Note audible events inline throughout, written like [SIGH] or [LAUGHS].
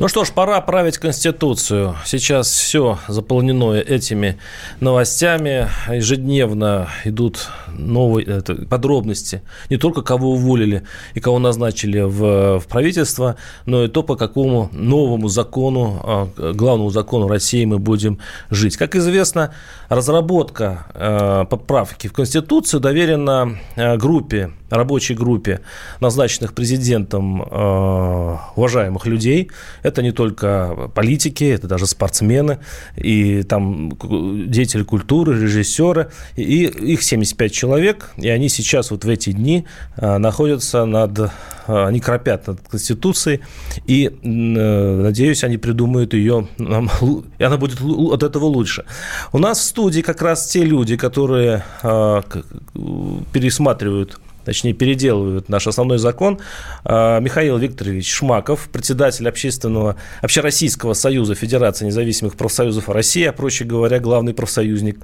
Ну что ж, пора править Конституцию. Сейчас все заполнено этими новостями. Ежедневно идут новые это, подробности. Не только кого уволили и кого назначили в, в правительство, но и то, по какому новому закону, а, главному закону России мы будем жить. Как известно, разработка э, поправки в Конституцию доверена э, группе рабочей группе, назначенных президентом э, уважаемых людей. Это не только политики, это даже спортсмены, и там деятели культуры, режиссеры. И их 75 человек, и они сейчас вот в эти дни э, находятся над... Э, они кропят над Конституцией, и, надеюсь, они придумают ее, и она будет от этого лучше. У нас в студии как раз те люди, которые пересматривают точнее, переделывают наш основной закон. А, Михаил Викторович Шмаков, председатель общественного, общероссийского союза Федерации независимых профсоюзов России, а проще говоря, главный профсоюзник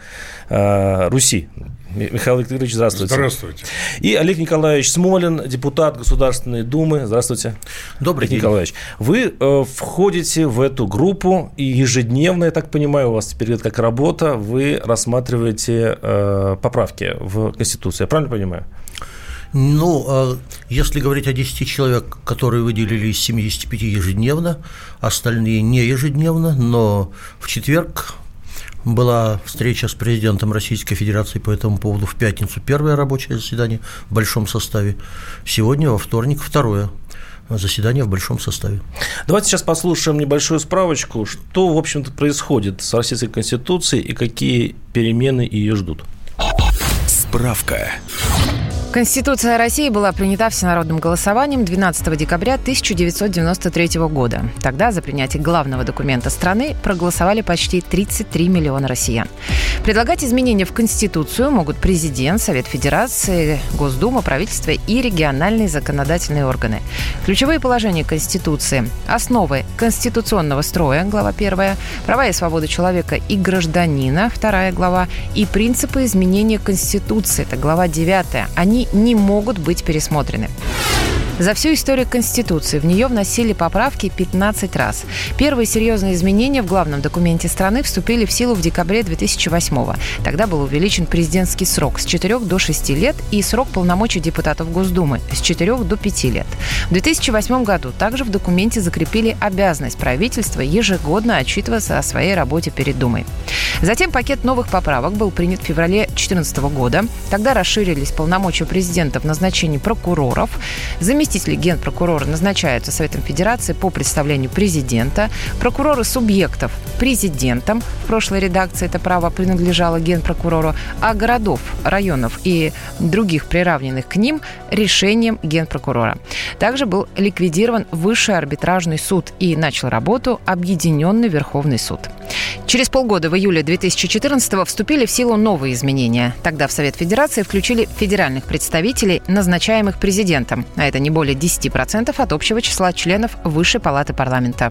а, Руси. Михаил Викторович, здравствуйте. Здравствуйте. И Олег Николаевич Смолин, депутат Государственной Думы. Здравствуйте. Добрый Олег день. Николаевич, вы э, входите в эту группу, и ежедневно, я так понимаю, у вас теперь это как работа, вы рассматриваете э, поправки в Конституцию. Я правильно понимаю? Ну, а если говорить о 10 человек, которые выделили из 75 ежедневно, остальные не ежедневно, но в четверг была встреча с президентом Российской Федерации по этому поводу в пятницу первое рабочее заседание в большом составе, сегодня во вторник второе заседание в большом составе. Давайте сейчас послушаем небольшую справочку, что, в общем-то, происходит с Российской Конституцией и какие перемены ее ждут. Справка. Конституция России была принята всенародным голосованием 12 декабря 1993 года. Тогда за принятие главного документа страны проголосовали почти 33 миллиона россиян. Предлагать изменения в Конституцию могут президент, Совет Федерации, Госдума, правительство и региональные законодательные органы. Ключевые положения Конституции – основы конституционного строя, глава 1, права и свободы человека и гражданина, вторая глава, и принципы изменения Конституции, это глава 9. Они не могут быть пересмотрены. За всю историю Конституции в нее вносили поправки 15 раз. Первые серьезные изменения в главном документе страны вступили в силу в декабре 2008 -го. Тогда был увеличен президентский срок с 4 до 6 лет и срок полномочий депутатов Госдумы с 4 до 5 лет. В 2008 году также в документе закрепили обязанность правительства ежегодно отчитываться о своей работе перед Думой. Затем пакет новых поправок был принят в феврале 2014 года. Тогда расширились полномочия президента в назначении прокуроров, Заместители генпрокурора назначаются Советом Федерации по представлению президента. Прокуроры субъектов президентом. В прошлой редакции это право принадлежало генпрокурору, а городов, районов и других приравненных к ним решением генпрокурора. Также был ликвидирован Высший арбитражный суд и начал работу Объединенный Верховный суд. Через полгода, в июле 2014 вступили в силу новые изменения. Тогда в Совет Федерации включили федеральных представителей, назначаемых президентом, а это не более 10% от общего числа членов Высшей палаты парламента.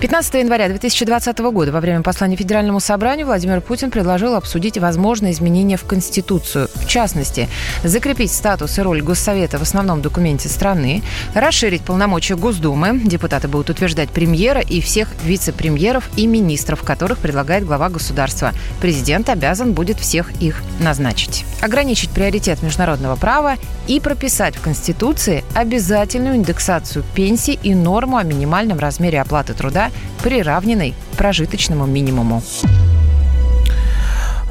15 января 2020 года во время послания Федеральному собранию Владимир Путин предложил обсудить возможные изменения в Конституцию. В частности, закрепить статус и роль Госсовета в основном документе страны, расширить полномочия Госдумы. Депутаты будут утверждать премьера и всех вице-премьеров и министров, которых предлагает глава государства. Президент обязан будет всех их назначить. Ограничить приоритет международного права и прописать в Конституции обязательную индексацию пенсий и норму о минимальном размере оплаты труда приравненной прожиточному минимуму.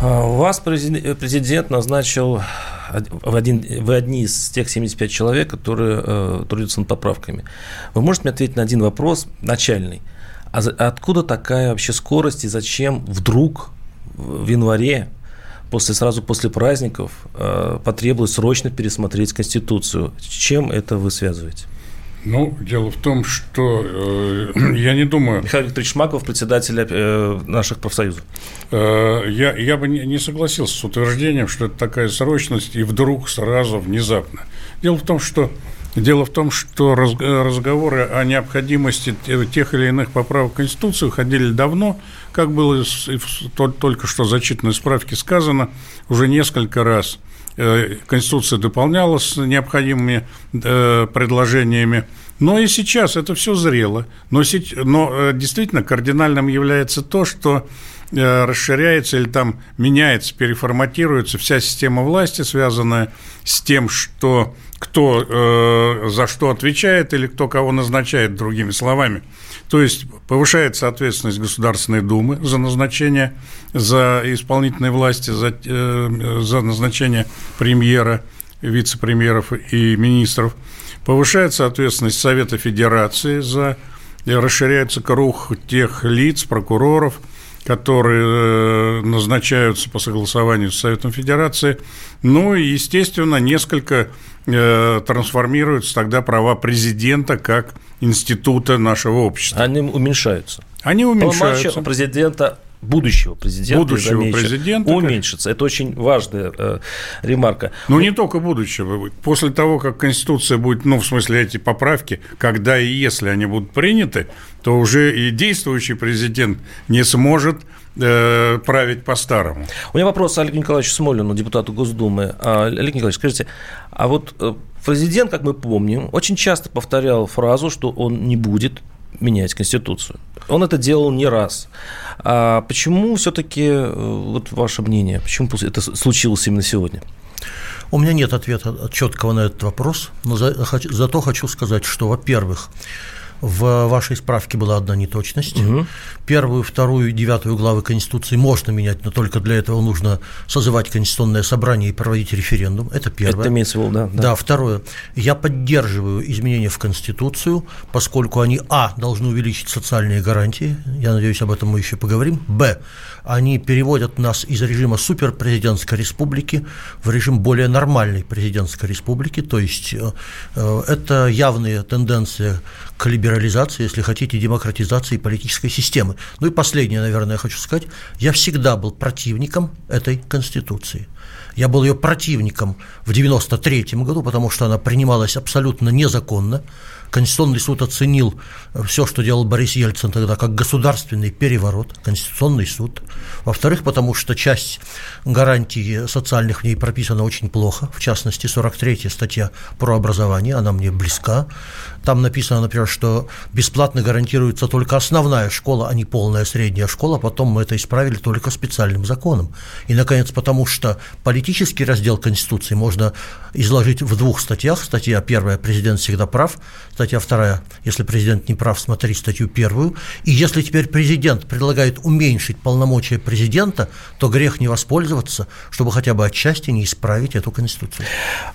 А, вас президент назначил в, один, в одни из тех 75 человек, которые э, трудятся над поправками. Вы можете мне ответить на один вопрос начальный. А откуда такая вообще скорость и зачем вдруг в январе, после, сразу после праздников, э, потребовалось срочно пересмотреть Конституцию? С чем это вы связываете? Ну, дело в том, что э, [CLEARS THROAT] я не думаю... Михаил Викторович Шмаков, председатель э, наших профсоюзов. Э, я, я бы не, не согласился с утверждением, что это такая срочность и вдруг сразу внезапно. Дело в том, что Дело в том, что разговоры о необходимости тех или иных поправок в Конституцию ходили давно, как было только что зачитанной справке сказано, уже несколько раз. Э, Конституция дополнялась необходимыми э, предложениями, но и сейчас это все зрело. Но, э, действительно кардинальным является то, что расширяется или там меняется, переформатируется вся система власти, связанная с тем, что кто э, за что отвечает или кто кого назначает, другими словами. То есть повышается ответственность Государственной Думы за назначение, за исполнительной власти, за, э, за назначение премьера, вице-премьеров и министров. Повышается ответственность Совета Федерации за расширяется круг тех лиц, прокуроров, которые э, назначаются по согласованию с Советом Федерации. Ну и, естественно, несколько э, трансформируются тогда права президента как института нашего общества. Они уменьшаются. Они уменьшаются. Полномочия президента будущего президента, будущего президента уменьшится. Это очень важная э, ремарка. Но ну, не только будущего. После того, как Конституция будет, ну, в смысле, эти поправки, когда и если они будут приняты, то уже и действующий президент не сможет э, править по-старому. У меня вопрос Олегу Николаевичу Смолину, депутату Госдумы. А, Олег Николаевич, скажите, а вот э, президент, как мы помним, очень часто повторял фразу, что он не будет менять Конституцию. Он это делал не раз. А почему все-таки, э, вот ваше мнение, почему это случилось именно сегодня? У меня нет ответа четкого на этот вопрос, но за, зато хочу сказать, что, во-первых, в вашей справке была одна неточность. Угу. Первую, вторую, девятую главы Конституции можно менять, но только для этого нужно созывать Конституционное собрание и проводить референдум. Это первое. Это имеется в виду, да, да. Да, второе. Я поддерживаю изменения в Конституцию, поскольку они, а, должны увеличить социальные гарантии, я надеюсь, об этом мы еще поговорим, б, они переводят нас из режима суперпрезидентской республики в режим более нормальной президентской республики, то есть э, э, это явные тенденции к либерализации, если хотите, демократизации политической системы. Ну и последнее, наверное, я хочу сказать, я всегда был противником этой Конституции. Я был ее противником в 1993 году, потому что она принималась абсолютно незаконно. Конституционный суд оценил все, что делал Борис Ельцин тогда, как государственный переворот, Конституционный суд. Во-вторых, потому что часть гарантий социальных в ней прописана очень плохо, в частности, 43-я статья про образование, она мне близка. Там написано, например, что бесплатно гарантируется только основная школа, а не полная средняя школа. Потом мы это исправили только специальным законом. И, наконец, потому что политический раздел Конституции можно изложить в двух статьях. Статья первая «Президент всегда прав», статья вторая «Если президент не прав, смотри статью первую». И если теперь президент предлагает уменьшить полномочия президента, то грех не воспользоваться, чтобы хотя бы отчасти не исправить эту Конституцию.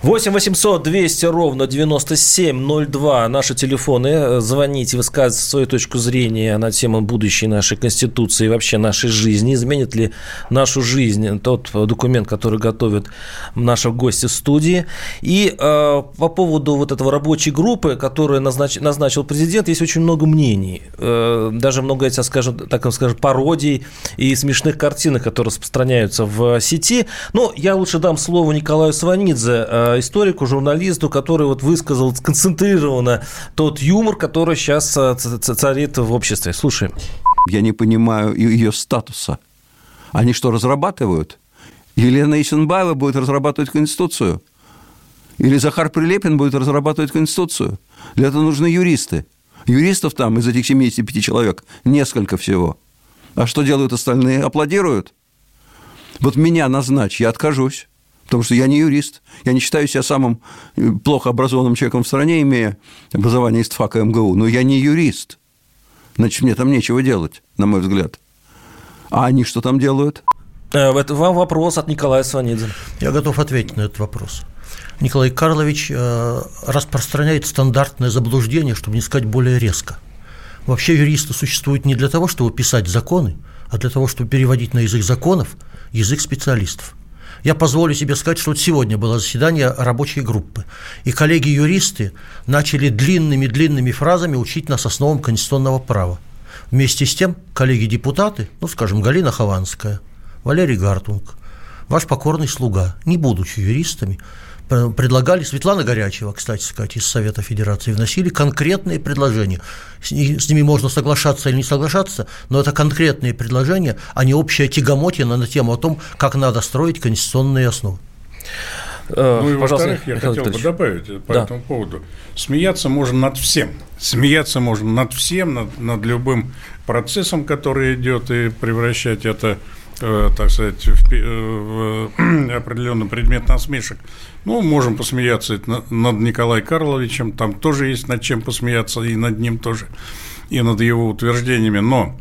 8 800 200 ровно 9702 наши телефоны. Звоните, высказывайте свою точку зрения на тему будущей нашей Конституции и вообще нашей жизни. Изменит ли нашу жизнь тот документ, который готовят наши гости студии. И э, по поводу вот этого рабочей группы, которую назнач, назначил президент, есть очень много мнений. Э, даже много, я скажу, так скажем, пародий и смешных картинок, которые распространяются в сети. Но я лучше дам слово Николаю Сванидзе, э, историку, журналисту, который вот высказал сконцентрированно тот юмор, который сейчас э, царит в обществе. Слушаем. Я не понимаю ее статуса. Они что, разрабатывают? Елена Исенбаева будет разрабатывать Конституцию? Или Захар Прилепин будет разрабатывать Конституцию? Для этого нужны юристы. Юристов там из этих 75 человек несколько всего. А что делают остальные? Аплодируют? Вот меня назначь, я откажусь. Потому что я не юрист, я не считаю себя самым э, плохо образованным человеком в стране, имея образование из ТФАКа МГУ, но я не юрист. Значит, мне там нечего делать, на мой взгляд. А они что там делают? Это вам вопрос от Николая Сванидзе. Я готов ответить на этот вопрос. Николай Карлович э, распространяет стандартное заблуждение, чтобы не сказать более резко. Вообще юристы существуют не для того, чтобы писать законы, а для того, чтобы переводить на язык законов язык специалистов. Я позволю себе сказать, что вот сегодня было заседание рабочей группы, и коллеги-юристы начали длинными-длинными фразами учить нас основам конституционного права. Вместе с тем коллеги-депутаты, ну, скажем, Галина Хованская, Валерий Гартунг, ваш покорный слуга, не будучи юристами, предлагали, Светлана Горячева, кстати сказать, из Совета Федерации, вносили конкретные предложения. С, с ними можно соглашаться или не соглашаться, но это конкретные предложения, а не общая тягомотина на тему о том, как надо строить конституционные основы. Э, ну и во-вторых, я Михаил хотел бы добавить по да. этому поводу. Смеяться можно над всем. Смеяться можно над всем, над, над любым процессом, который идет, и превращать это, э, так сказать, в, э, [CLEARS THROAT] определенный предмет насмешек. Ну, можем посмеяться над Николаем Карловичем, там тоже есть над чем посмеяться, и над ним тоже, и над его утверждениями. Но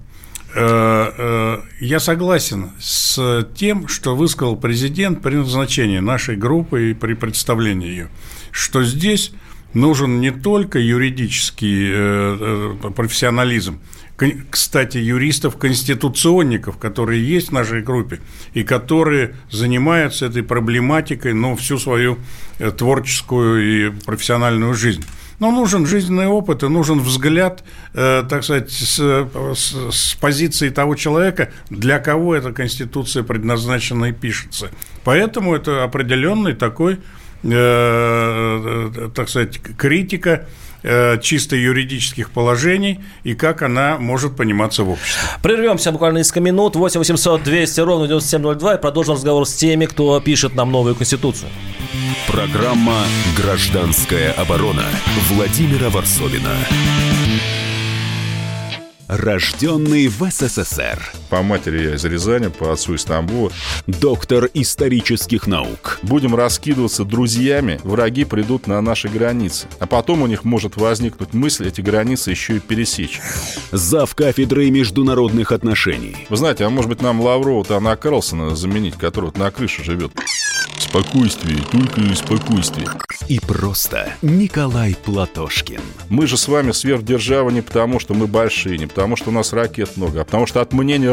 Э, э, я согласен с тем, что высказал президент при назначении нашей группы и при представлении ее, что здесь нужен не только юридический э, профессионализм, кстати, юристов-конституционников, которые есть в нашей группе и которые занимаются этой проблематикой, но всю свою творческую и профессиональную жизнь. Но нужен жизненный опыт и нужен взгляд, э, так сказать, с, с, с позиции того человека, для кого эта Конституция предназначена и пишется. Поэтому это определенный такой, э, э, так сказать, критика э, чисто юридических положений и как она может пониматься в обществе. Прервемся буквально несколько минут. 8 800 200 ровно 9702 и продолжим разговор с теми, кто пишет нам новую Конституцию. Программа «Гражданская оборона» Владимира Варсовина. Рожденный в СССР. По матери я из Рязани, по отцу из Тамбова. Доктор исторических наук. Будем раскидываться друзьями, враги придут на наши границы. А потом у них может возникнуть мысль эти границы еще и пересечь. Зав кафедрой международных отношений. Вы знаете, а может быть нам Лаврова-то Анна Карлсона заменить, который на крыше живет? Спокойствие, только спокойствие. И просто Николай Платошкин. Мы же с вами сверхдержава не потому, что мы большие, не потому, что у нас ракет много, а потому что от мнения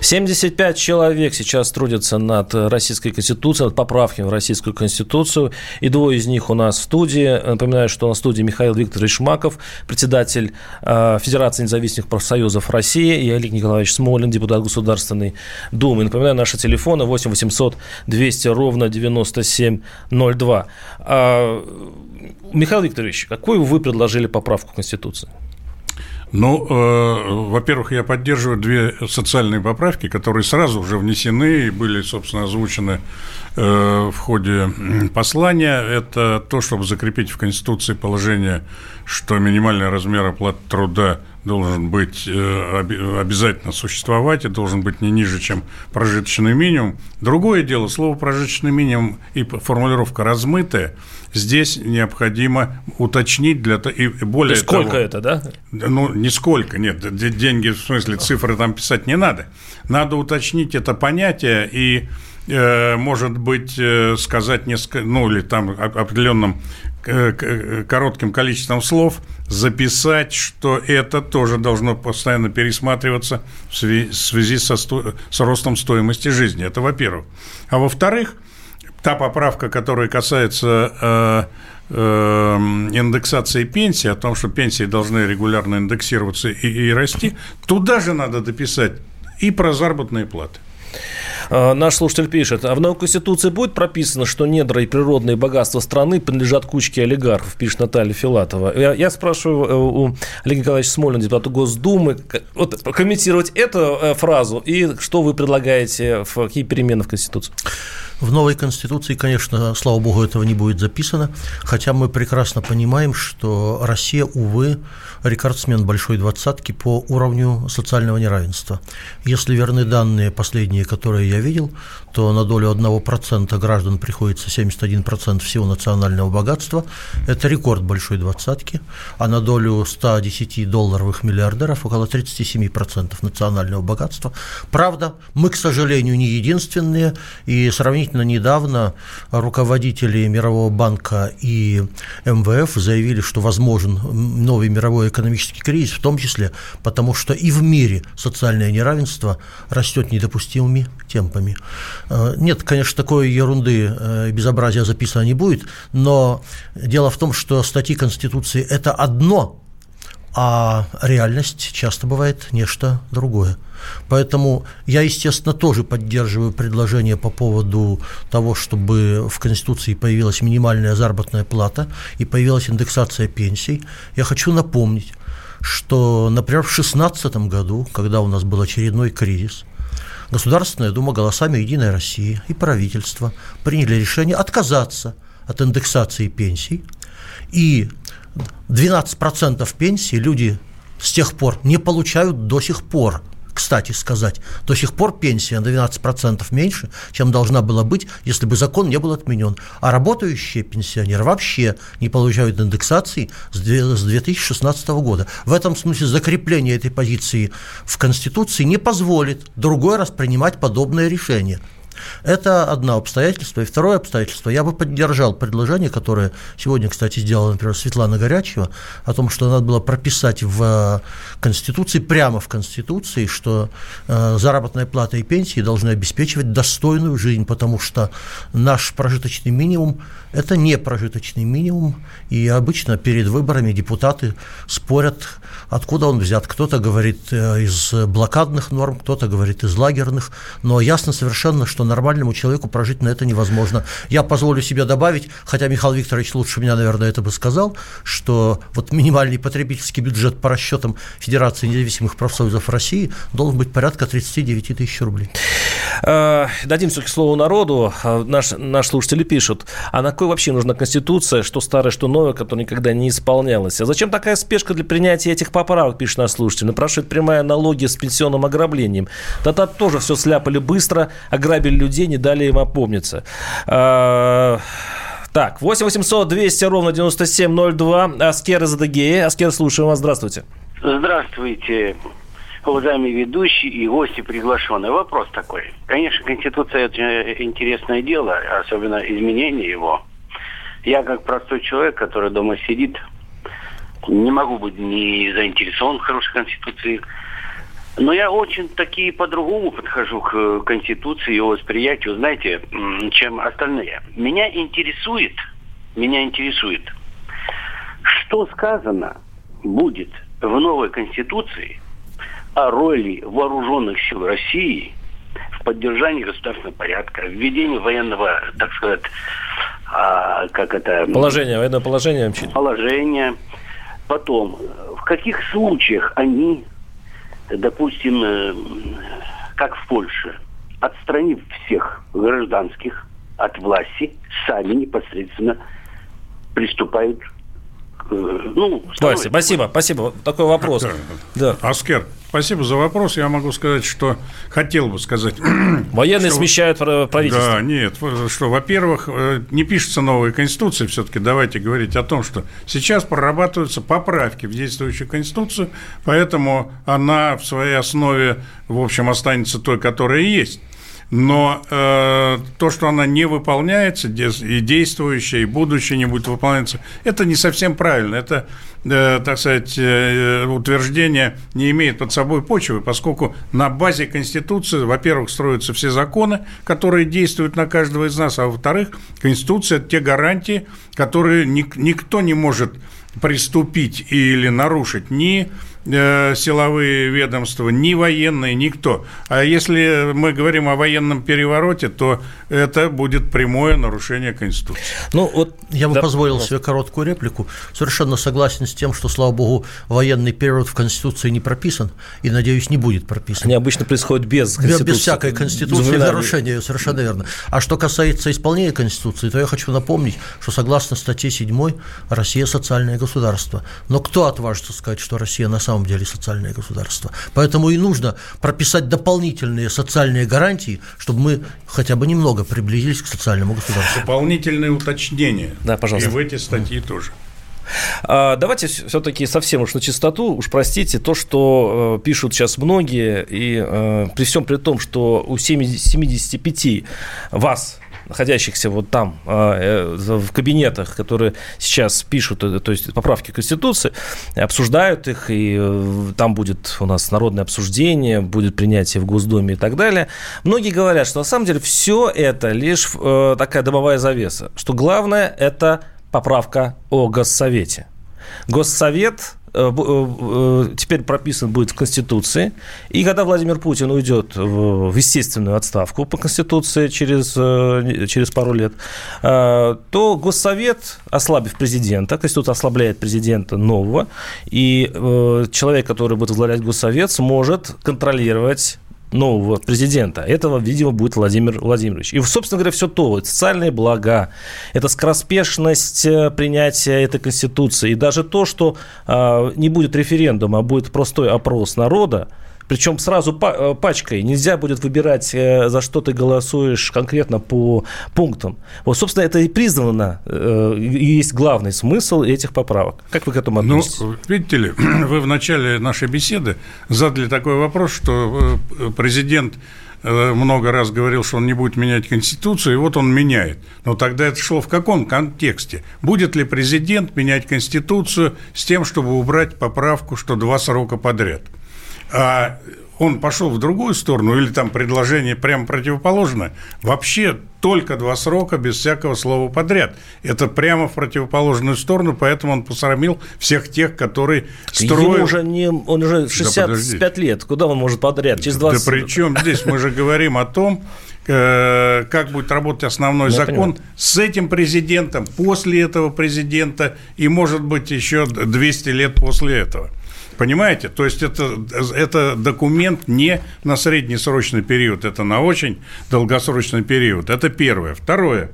75 человек сейчас трудятся над Российской Конституцией, над поправками в Российскую Конституцию, и двое из них у нас в студии. Напоминаю, что на студии Михаил Викторович Шмаков, председатель э, Федерации независимых профсоюзов России, и Олег Николаевич Смолин, депутат Государственной Думы. Напоминаю, наши телефоны 8 800 200 ровно 9702. А, Михаил Викторович, какую вы предложили поправку в Конституции? Ну, э, во-первых, я поддерживаю две социальные поправки, которые сразу уже внесены и были, собственно, озвучены э, в ходе послания. Это то, чтобы закрепить в Конституции положение, что минимальный размер оплаты труда должен быть э, обязательно существовать и должен быть не ниже, чем прожиточный минимум. Другое дело, слово прожиточный минимум и формулировка размытая – здесь необходимо уточнить для и более То сколько того, это, да? Ну, не сколько, нет, деньги, в смысле, цифры там писать не надо. Надо уточнить это понятие и э, может быть, э, сказать несколько, ну, или там определенным э, коротким количеством слов записать, что это тоже должно постоянно пересматриваться в связи со, с ростом стоимости жизни. Это во-первых. А во-вторых, та поправка, которая касается э, э, индексации пенсии, о том, что пенсии должны регулярно индексироваться и, и расти, туда же надо дописать и про заработные платы. Э, наш слушатель пишет, а в новой Конституции будет прописано, что недра и природные богатства страны принадлежат кучке олигархов, пишет Наталья Филатова. Я, я спрашиваю у Олега Николаевича Смолина, депутата Госдумы, вот, комментировать эту фразу и что вы предлагаете, какие перемены в Конституцию? В новой Конституции, конечно, слава богу, этого не будет записано, хотя мы прекрасно понимаем, что Россия, увы, рекордсмен большой двадцатки по уровню социального неравенства. Если верны данные последние, которые я видел, то на долю 1% граждан приходится 71% всего национального богатства. Это рекорд большой двадцатки. А на долю 110 долларовых миллиардеров около 37% национального богатства. Правда, мы, к сожалению, не единственные, и сравнительно недавно руководители Мирового банка и МВФ заявили, что возможен новый мировой экономический кризис, в том числе потому, что и в мире социальное неравенство растет недопустимыми темпами. Э, нет, конечно, такой ерунды э, безобразия записано не будет, но дело в том, что статьи Конституции – это одно, а реальность часто бывает нечто другое. Поэтому я, естественно, тоже поддерживаю предложение по поводу того, чтобы в Конституции появилась минимальная заработная плата и появилась индексация пенсий. Я хочу напомнить, что, например, в 2016 году, когда у нас был очередной кризис, Государственная Дума голосами Единой России и правительство приняли решение отказаться от индексации пенсий, и 12% пенсии люди с тех пор не получают до сих пор – кстати сказать, до сих пор пенсия на 12% меньше, чем должна была быть, если бы закон не был отменен. А работающие пенсионеры вообще не получают индексации с 2016 года. В этом смысле закрепление этой позиции в Конституции не позволит другой раз принимать подобное решение. Это одно обстоятельство. И второе обстоятельство, я бы поддержал предложение, которое сегодня, кстати, сделала, например, Светлана Горячева, о том, что надо было прописать в Конституции, прямо в Конституции, что э, заработная плата и пенсии должны обеспечивать достойную жизнь, потому что наш прожиточный минимум – это не прожиточный минимум, и обычно перед выборами депутаты спорят, откуда он взят. Кто-то говорит э, из блокадных норм, кто-то говорит из лагерных, но ясно совершенно, что нормальному человеку прожить на это невозможно. Я позволю себе добавить, хотя Михаил Викторович лучше меня, наверное, это бы сказал, что вот минимальный потребительский бюджет по расчетам Федерации независимых профсоюзов России должен быть порядка 39 тысяч рублей. А, дадим все-таки слово народу. А, наш, наши слушатели пишут, а на кой вообще нужна Конституция, что старая, что новая, которая никогда не исполнялась? А зачем такая спешка для принятия этих поправок, пишет наш слушатель? Напрашивает прямая аналогия с пенсионным ограблением. Да-то тоже все сляпали быстро, ограбили людей, не дали им опомниться. А, так, 8 800 200 ровно 9702. Аскер из Адыгеи. Аскер, слушаем вас. Здравствуйте. Здравствуйте, уважаемые ведущие и гости приглашенные. Вопрос такой. Конечно, Конституция – это интересное дело, особенно изменение его. Я, как простой человек, который дома сидит, не могу быть не заинтересован в хорошей Конституции – но я очень таки по-другому подхожу к Конституции и восприятию, знаете, чем остальные. Меня интересует, меня интересует, что сказано будет в новой Конституции о роли вооруженных сил России в поддержании государственного порядка, введении военного, так сказать, а, как это... Положение, военное положение. Положение. Потом, в каких случаях они допустим, э, как в Польше, отстранив всех гражданских от власти, сами непосредственно приступают ну, Вася, спасибо, спасибо. Такой вопрос. Да. Аскер, спасибо за вопрос. Я могу сказать, что хотел бы сказать. [CLEARS THROAT] Военные что, смещают правительство. Да, нет, что, во-первых, э, не пишется новая конституция, все-таки давайте говорить о том, что сейчас прорабатываются поправки в действующую конституцию, поэтому она в своей основе, в общем, останется той, которая есть но э, то, что она не выполняется, и действующая, и будущее не будет выполняться, это не совсем правильно. Это, э, так сказать, э, утверждение не имеет под собой почвы, поскольку на базе Конституции, во-первых, строятся все законы, которые действуют на каждого из нас, а во-вторых, Конституция – это те гарантии, которые ник- никто не может приступить или нарушить ни Э, силовые ведомства, ни военные, никто. А если мы говорим о военном перевороте, то это будет прямое нарушение Конституции. Ну, вот я бы да, позволил себе короткую реплику. Совершенно согласен с тем, что, слава богу, военный переворот в Конституции не прописан и, надеюсь, не будет прописан. Они обычно происходят без Конституции. Без всякой Конституции, нарушения, совершенно верно. А что касается исполнения Конституции, то я хочу напомнить, что согласно статье 7 Россия – социальное государство. Но кто отважится сказать, что Россия на самом самом деле социальное государство. Поэтому и нужно прописать дополнительные социальные гарантии, чтобы мы хотя бы немного приблизились к социальному государству. Дополнительные уточнения. Да, пожалуйста. И в эти статьи тоже. А, давайте все-таки совсем уж на чистоту, уж простите, то, что э, пишут сейчас многие, и э, при всем при том, что у 70, 75 вас находящихся вот там, а, э, в кабинетах, которые сейчас пишут, э, то есть поправки Конституции, обсуждают их, и э, там будет у нас народное обсуждение, будет принятие в Госдуме и так далее. Многие говорят, что на самом деле все это лишь такая дымовая завеса, что главное – это поправка о Госсовете. Госсовет теперь прописан будет в Конституции. И когда Владимир Путин уйдет в естественную отставку по Конституции через, э, через пару лет, то Госсовет, ослабив президента, Конституция ослабляет президента нового, и человек, который будет возглавлять Госсовет, сможет контролировать нового президента. Этого, видимо, будет Владимир Владимирович. И, собственно говоря, все то, социальные блага, это скороспешность э, принятия этой Конституции, и даже то, что э, не будет референдума, а будет простой опрос народа, причем сразу э, пачкой. Нельзя будет выбирать, э, за что ты голосуешь конкретно по пунктам. Вот, собственно, это и признано, э, и есть главный смысл этих поправок. Как вы к этому ну, относитесь? Ну, видите ли, [CLEARS THROAT] вы в начале нашей беседы задали такой вопрос, что президент много раз говорил, что он не будет менять Конституцию, и вот он меняет. Но тогда это шло в каком контексте? Будет ли президент менять Конституцию с тем, чтобы убрать поправку, что два срока подряд? А он пошел в другую сторону, или там предложение прямо противоположное, вообще только два срока без всякого слова подряд. Это прямо в противоположную сторону, поэтому он посрамил всех тех, которые строят... Ему уже не, он уже 65 да лет, куда он может подряд? Через 20... Да при чем здесь? Мы же говорим о том, э, как будет работать основной Я закон понимаю. с этим президентом, после этого президента и, может быть, еще 200 лет после этого. Понимаете? То есть это, это документ не на среднесрочный период, это на очень долгосрочный период. Это первое. Второе.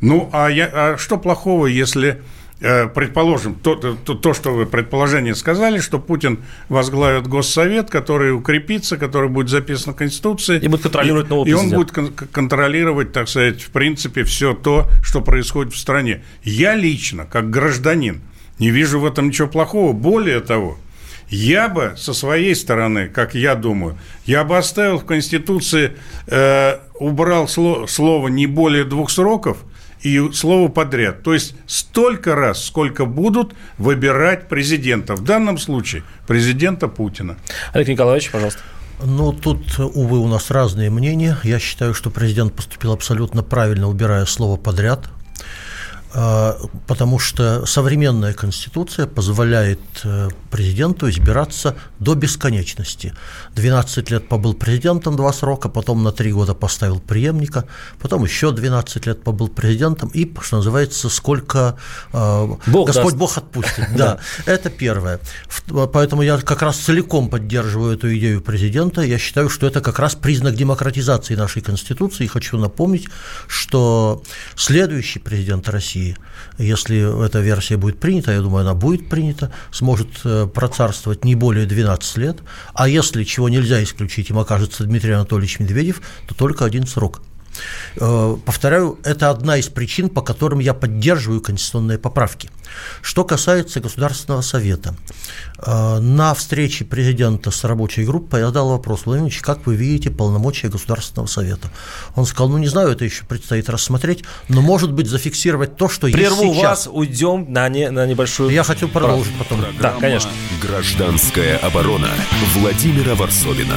Ну, а, я, а что плохого, если э, предположим, то, то, то, что вы предположение сказали, что Путин возглавит Госсовет, который укрепится, который будет записан в Конституции. И будет контролировать нового И он будет кон- контролировать, так сказать, в принципе, все то, что происходит в стране. Я лично, как гражданин, не вижу в этом ничего плохого. Более того, я бы со своей стороны, как я думаю, я бы оставил в Конституции, э, убрал сло, слово не более двух сроков и слово подряд. То есть столько раз, сколько будут выбирать президента. В данном случае президента Путина. Олег Николаевич, пожалуйста. Ну, тут, увы, у нас разные мнения. Я считаю, что президент поступил абсолютно правильно, убирая слово «подряд». А, потому что современная конституция позволяет э, президенту избираться до бесконечности. 12 лет побыл президентом, два срока, потом на три года поставил преемника, потом еще 12 лет побыл президентом, и, что называется, сколько э, Бог Господь даст. Бог отпустит. [LAUGHS] Да, это первое. Поэтому я как раз целиком поддерживаю эту идею президента. Я считаю, что это как раз признак демократизации нашей Конституции. И хочу напомнить, что следующий президент России России, если эта версия будет принята, я думаю, она будет принята, сможет э, процарствовать не более 12 лет, а если чего нельзя исключить, им окажется Дмитрий Анатольевич Медведев, то только один срок – повторяю, это одна из причин, по которым я поддерживаю конституционные поправки. Что касается Государственного совета. Э, на встрече президента с рабочей группой я задал вопрос, Владимир Ильич, как вы видите полномочия Государственного совета? Он сказал, ну не знаю, это еще предстоит рассмотреть, но может быть зафиксировать то, что Прерву есть сейчас. вас, уйдем на, не, на небольшую... Я хочу продолжить потом. Программа да, конечно. «Гражданская оборона» Владимира Варсовина.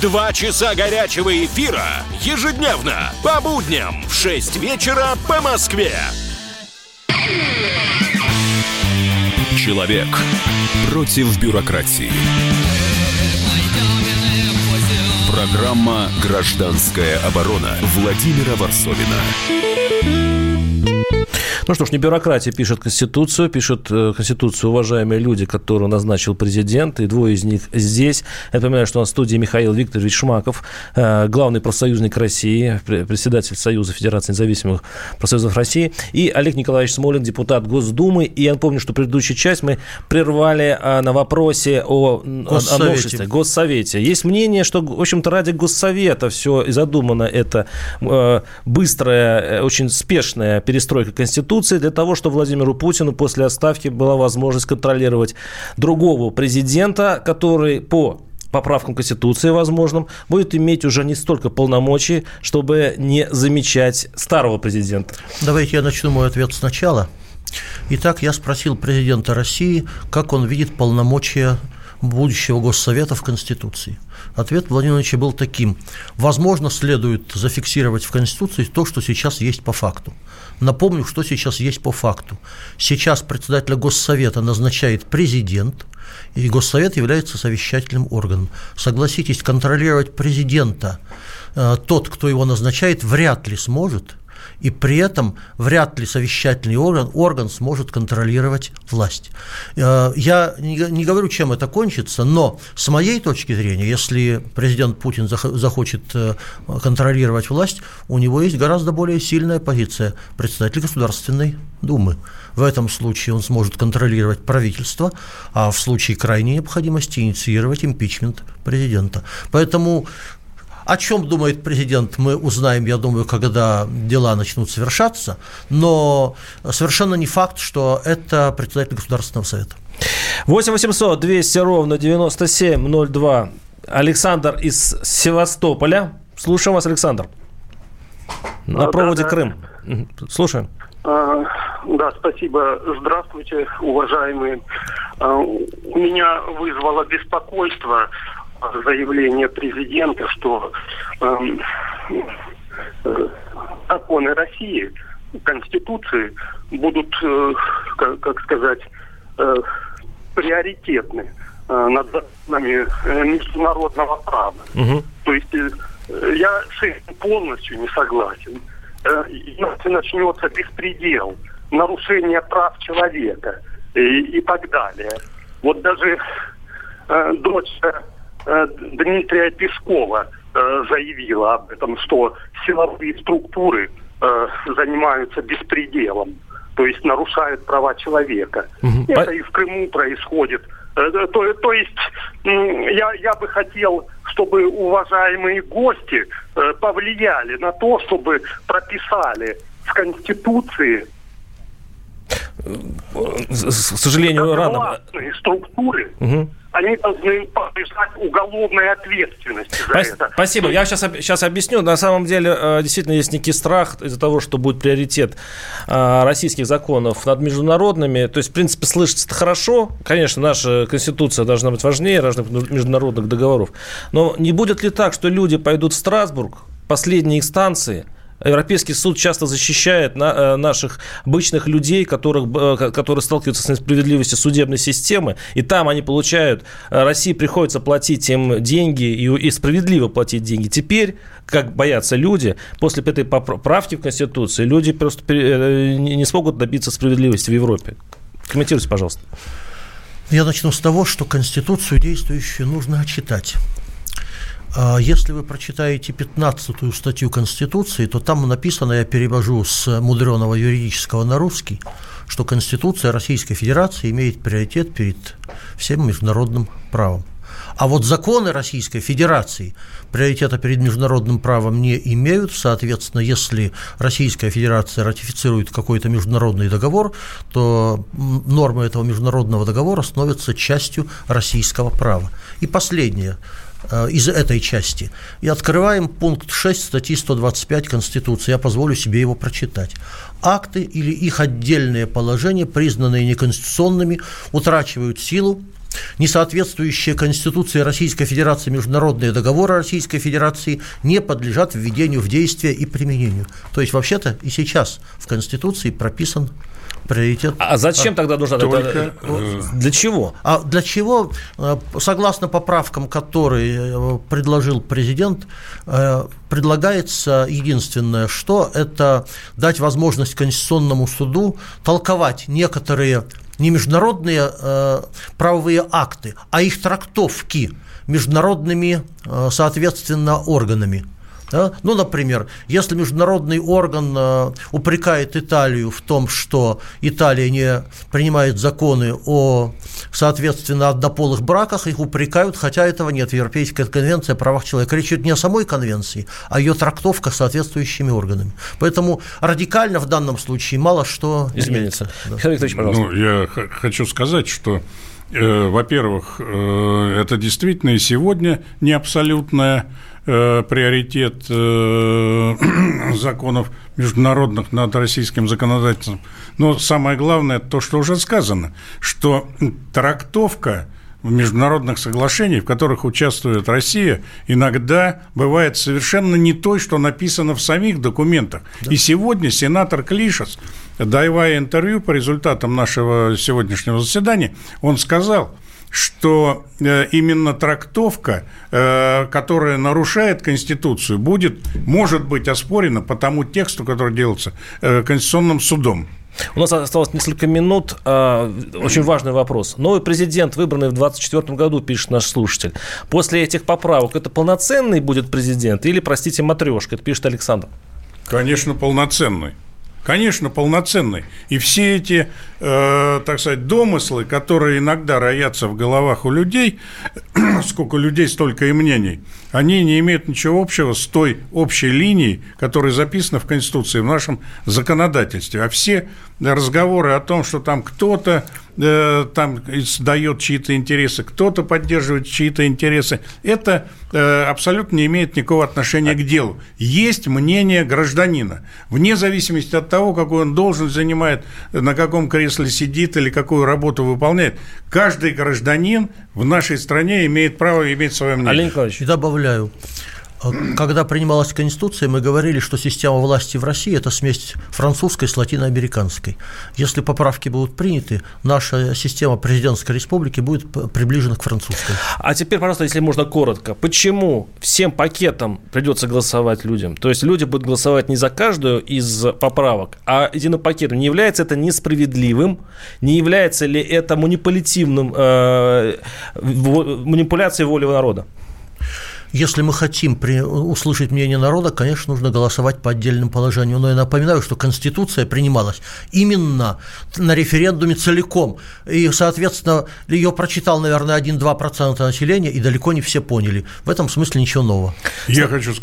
Два часа горячего эфира ежедневно по будням в 6 вечера по Москве. Человек против бюрократии. Программа «Гражданская оборона» Владимира Варсовина. Ну что ж, не бюрократия пишет Конституцию, пишет э, Конституцию уважаемые люди, которые назначил президент, и двое из них здесь. Я напоминаю, что на студии Михаил Викторович Шмаков, э, главный профсоюзник России, председатель Союза Федерации независимых профсоюзов России, и Олег Николаевич Смолин, депутат Госдумы. И я напомню, что предыдущую часть мы прервали э, на вопросе о, о новшестве, Госсовете. Есть мнение, что, в общем-то, ради Госсовета все и задумано это быстрая, очень спешная перестройка Конституции для того, чтобы Владимиру Путину после отставки была возможность контролировать другого президента, который по поправкам Конституции возможным, будет иметь уже не столько полномочий, чтобы не замечать старого президента. Давайте я начну мой ответ сначала. Итак, я спросил президента России, как он видит полномочия будущего Госсовета в Конституции. Ответ Владимировича был таким. Возможно, следует зафиксировать в Конституции то, что сейчас есть по факту. Напомню, что сейчас есть по факту. Сейчас председателя Госсовета назначает президент, и Госсовет является совещательным органом. Согласитесь, контролировать президента э, тот, кто его назначает, вряд ли сможет – и при этом вряд ли совещательный орган, орган сможет контролировать власть. Э, я не говорю, чем это кончится, но с моей точки зрения, если президент Путин захочет э, контролировать власть, у него есть гораздо более сильная позиция председателя Государственной Думы. В этом случае он сможет контролировать правительство, а в случае крайней необходимости инициировать импичмент президента. Поэтому о чем думает президент, мы узнаем, я думаю, когда дела начнут совершаться, но совершенно не факт, что это председатель Государственного совета. 8 800 200 ровно 9702. Александр из Севастополя. Слушаем вас, Александр. На проводе да, Крым. Слушаем. А, да, спасибо. Здравствуйте, уважаемые. А, у меня вызвало беспокойство заявление президента, что эм, э, законы России, Конституции будут, э, как, как сказать, э, приоритетны э, над законами э, международного права. Угу. То есть э, я с этим полностью не согласен. Э, если начнется беспредел, нарушение прав человека и, и так далее. Вот даже э, дочь Э, Дмитрия Пескова э, заявила об этом, что силовые структуры э, занимаются беспределом, то есть нарушают права человека. Угу. Это и в Крыму происходит. То, то есть я, я бы хотел, чтобы уважаемые гости повлияли на то, чтобы прописали в Конституции к сожалению, рано. структуры угу они должны подлежать уголовной ответственности за Пас- это. Спасибо. Я сейчас, сейчас объясню. На самом деле, э, действительно, есть некий страх из-за того, что будет приоритет э, российских законов над международными. То есть, в принципе, слышится это хорошо. Конечно, наша Конституция должна быть важнее разных международных договоров. Но не будет ли так, что люди пойдут в Страсбург, последние инстанции – Европейский суд часто защищает на, э, наших обычных людей, которых, э, которые сталкиваются с несправедливостью судебной системы, и там они получают, э, России приходится платить им деньги и, и справедливо платить деньги. Теперь, как боятся люди, после этой поправки в Конституции, люди просто не смогут добиться справедливости в Европе. Комментируйте, пожалуйста. Я начну с того, что Конституцию действующую нужно читать. А если вы прочитаете 15 статью Конституции, то там написано, я перевожу с мудреного юридического на русский, что Конституция Российской Федерации имеет приоритет перед всем международным правом. А вот законы Российской Федерации приоритета перед международным правом не имеют. Соответственно, если Российская Федерация ратифицирует какой-то международный договор, то нормы этого международного договора становятся частью российского права. И последнее. Э, из этой части. И открываем пункт 6 статьи 125 Конституции. Я позволю себе его прочитать. Акты или их отдельные положения, признанные неконституционными, утрачивают силу несоответствующие Конституции Российской Федерации международные договоры Российской Федерации не подлежат введению в действие и применению. То есть, вообще-то, и сейчас в Конституции прописан приоритет. А зачем а, тогда нужно только, это? Э, для чего? А для чего, э, согласно поправкам, которые э, предложил президент, предлагается единственное, что это дать возможность Конституционному суду толковать некоторые не международные э, правовые акты, а их трактовки международными, э, соответственно, органами. Да? Ну, например, если международный орган э, упрекает Италию в том, что Италия не принимает законы о, соответственно, однополых браках, их упрекают, хотя этого нет. Европейская конвенция о правах человека речь идет не о самой конвенции, а ее трактовка соответствующими органами. Поэтому радикально в данном случае мало что изменится. Да. Михаил Викторович, пожалуйста. Ну, я хочу сказать, что э, во-первых, э, это действительно и сегодня не абсолютная Э, приоритет э, [CLEARS THROAT] законов международных над российским законодательством. Но самое главное то, что уже сказано, что трактовка международных соглашений, в которых участвует Россия, иногда бывает совершенно не той, что написано в самих документах. Да. И сегодня сенатор Клишес, давая интервью по результатам нашего сегодняшнего заседания, он сказал – что э, именно трактовка, э, которая нарушает Конституцию, будет, может быть оспорена по тому тексту, который делается э, Конституционным судом. У нас осталось несколько минут. А, очень важный вопрос. Новый президент, выбранный в 2024 году, пишет наш слушатель. После этих поправок это полноценный будет президент или, простите, матрешка? Это пишет Александр. Конечно, полноценный. Конечно, полноценный. И все эти, э, так сказать, домыслы, которые иногда роятся в головах у людей, [CLEARS THROAT] сколько людей, столько и мнений, они не имеют ничего общего с той общей линией, которая записана в Конституции, в нашем законодательстве. А все разговоры о том, что там кто-то э, там сдает чьи-то интересы, кто-то поддерживает чьи-то интересы, это э, абсолютно не имеет никакого отношения к делу. Есть мнение гражданина. Вне зависимости от того, какой он должен занимает, на каком кресле сидит или какую работу выполняет, каждый гражданин в нашей стране имеет право иметь свое мнение. Олег Николаевич. Добавляю, когда принималась Конституция, мы говорили, что система власти в России – это смесь французской с латиноамериканской. Если поправки будут приняты, наша система президентской республики будет приближена к французской. А теперь, пожалуйста, если можно коротко, почему всем пакетом придется голосовать людям? То есть люди будут голосовать не за каждую из поправок, а единым пакетом. Не является это несправедливым? Не является ли это манипулятивным, э, манипуляцией воли народа? Если мы хотим при, услышать мнение народа, конечно, нужно голосовать по отдельным положениям. Но я напоминаю, что Конституция принималась именно на референдуме целиком. И, соответственно, ее прочитал, наверное, 1-2% населения, и далеко не все поняли. В этом смысле ничего нового. Я хочу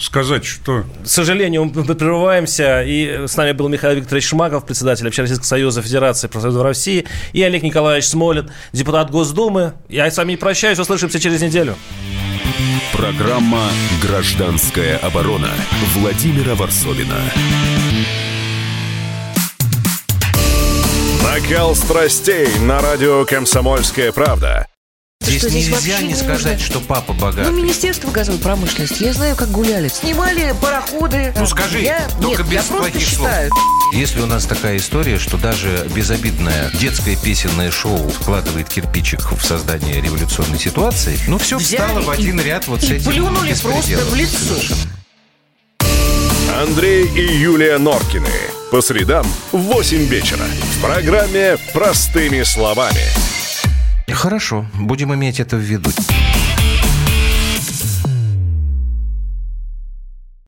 сказать, что... К сожалению, мы прерываемся. И с нами был Михаил Викторович Шмаков, председатель Общероссийского союза Федерации профсоюзов России, и Олег Николаевич Смолин, депутат Госдумы. Я с вами прощаюсь, услышимся через неделю. Программа «Гражданская оборона» Владимира Варсовина. Накал страстей на радио «Комсомольская правда». Здесь что, здесь нельзя не сказать, что папа богатый. Ну, Министерство газовой промышленности, я знаю, как гуляли. Снимали пароходы. Ну, скажи, я... только Нет, без я плохих слов. Считаю. Если у нас такая история, что даже безобидное детское песенное шоу вкладывает кирпичик в создание революционной ситуации, ну, все Взяли встало в один ряд вот с этим. плюнули просто в лицо. Андрей и Юлия Норкины. По средам в 8 вечера. В программе «Простыми словами». Хорошо, будем иметь это в виду.